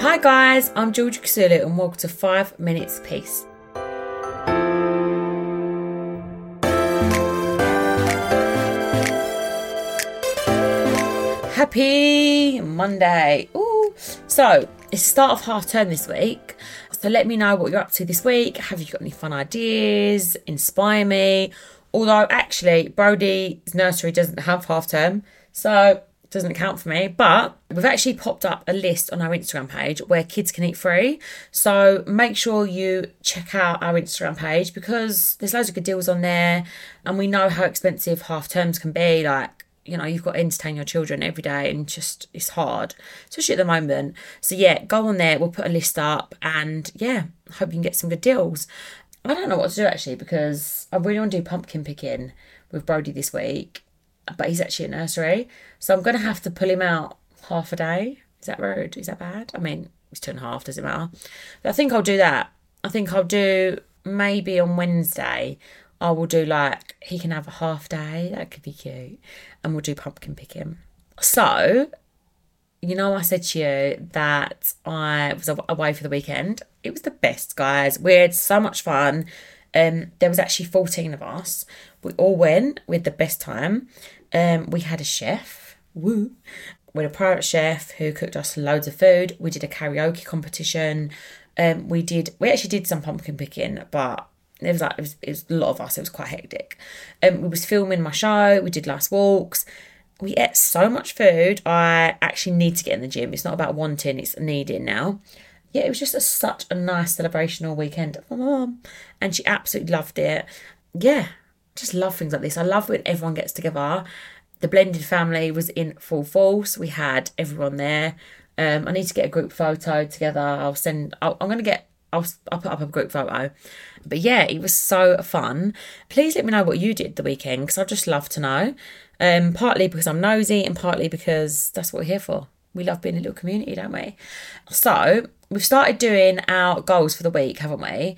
Hi guys, I'm Georgia Kousoulou and welcome to 5 Minutes Peace. Happy Monday. Ooh. So, it's start of half term this week. So let me know what you're up to this week. Have you got any fun ideas? Inspire me. Although actually Brody's nursery doesn't have half term. So doesn't count for me. But we've actually popped up a list on our Instagram page where kids can eat free. So make sure you check out our Instagram page because there's loads of good deals on there. And we know how expensive half terms can be. Like, you know, you've got to entertain your children every day and just it's hard, especially at the moment. So yeah, go on there, we'll put a list up and yeah, hope you can get some good deals. I don't know what to do actually because I really want to do pumpkin picking with Brody this week but he's actually at nursery. So I'm going to have to pull him out half a day. Is that rude? Is that bad? I mean, he's two and a half, doesn't matter. But I think I'll do that. I think I'll do maybe on Wednesday, I will do like, he can have a half day. That could be cute. And we'll do pumpkin picking. So, you know, I said to you that I was away for the weekend. It was the best, guys. We had so much fun. Um, there was actually 14 of us. We all went We had the best time. Um, we had a chef, woo, with a private chef who cooked us loads of food. We did a karaoke competition. Um, we did, we actually did some pumpkin picking, but it was like it was, it was a lot of us. It was quite hectic. Um, we was filming my show. We did last walks. We ate so much food. I actually need to get in the gym. It's not about wanting; it's needing now. Yeah, it was just a, such a nice celebrational weekend for my and she absolutely loved it. Yeah, just love things like this. I love when everyone gets together. The blended family was in full force. We had everyone there. Um, I need to get a group photo together. I'll send. i am to get. I'll, I'll put up a group photo. But yeah, it was so fun. Please let me know what you did the weekend because I'd just love to know. Um, partly because I'm nosy and partly because that's what we're here for. We love being a little community, don't we? So we've started doing our goals for the week, haven't we?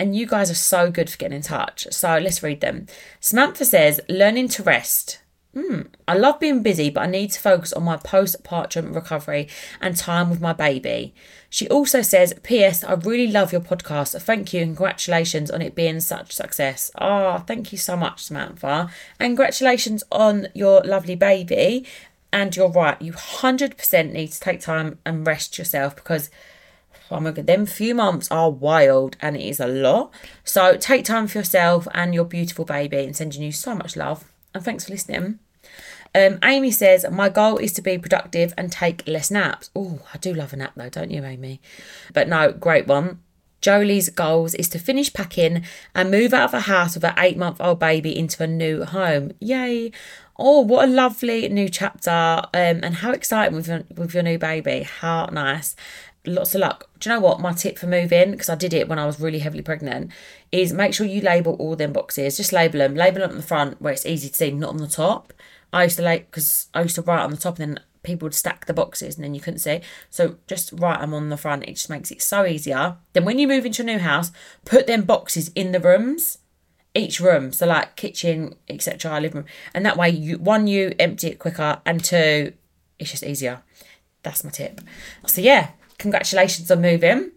And you guys are so good for getting in touch. So let's read them. Samantha says, learning to rest. Hmm. I love being busy, but I need to focus on my postpartum recovery and time with my baby. She also says, P.S. I really love your podcast. Thank you and congratulations on it being such success. Ah, oh, thank you so much, Samantha. And congratulations on your lovely baby. And you're right, you 100% need to take time and rest yourself because Oh my god, them few months are wild and it is a lot. So take time for yourself and your beautiful baby and sending you so much love. And thanks for listening. Um, Amy says, My goal is to be productive and take less naps. Oh, I do love a nap though, don't you, Amy? But no, great one. Jolie's goals is to finish packing and move out of the house with her eight month old baby into a new home. Yay! Oh, what a lovely new chapter. Um, and how exciting with your, with your new baby. How nice lots of luck. Do you know what? My tip for moving, because I did it when I was really heavily pregnant, is make sure you label all them boxes. Just label them. Label them on the front where it's easy to see, not on the top. I used to like because I used to write on the top and then people would stack the boxes and then you couldn't see. So just write them on the front. It just makes it so easier. Then when you move into a new house, put them boxes in the rooms. Each room, so like kitchen, etc., living room, and that way you one you empty it quicker, and two, it's just easier. That's my tip. So yeah, Congratulations on moving.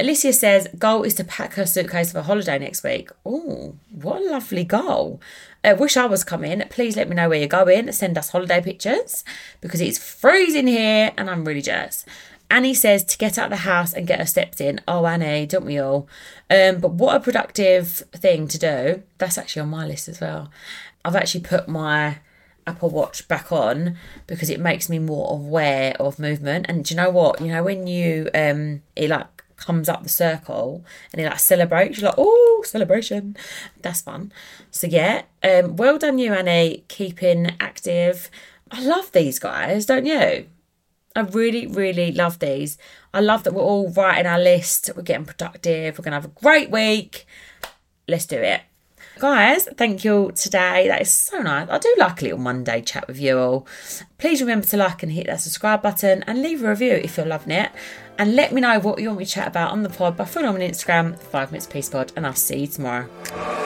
Alicia says, goal is to pack her suitcase for holiday next week. Oh, what a lovely goal. I uh, wish I was coming. Please let me know where you're going. Send us holiday pictures because it's freezing here and I'm really jealous. Annie says to get out of the house and get her steps in. Oh, Annie, don't we all? Um, but what a productive thing to do. That's actually on my list as well. I've actually put my Apple Watch back on because it makes me more aware of movement. And do you know what? You know when you um it like comes up the circle and it like celebrates, you're like, oh, celebration. That's fun. So yeah, um, well done you, Annie, keeping active. I love these guys, don't you? I really, really love these. I love that we're all writing our list. We're getting productive. We're to have a great week. Let's do it. Guys, thank you all today. That is so nice. I do like a little Monday chat with you all. Please remember to like and hit that subscribe button and leave a review if you're loving it. And let me know what you want me to chat about on the pod by following me on Instagram, 5 Minutes Peace Pod, and I'll see you tomorrow.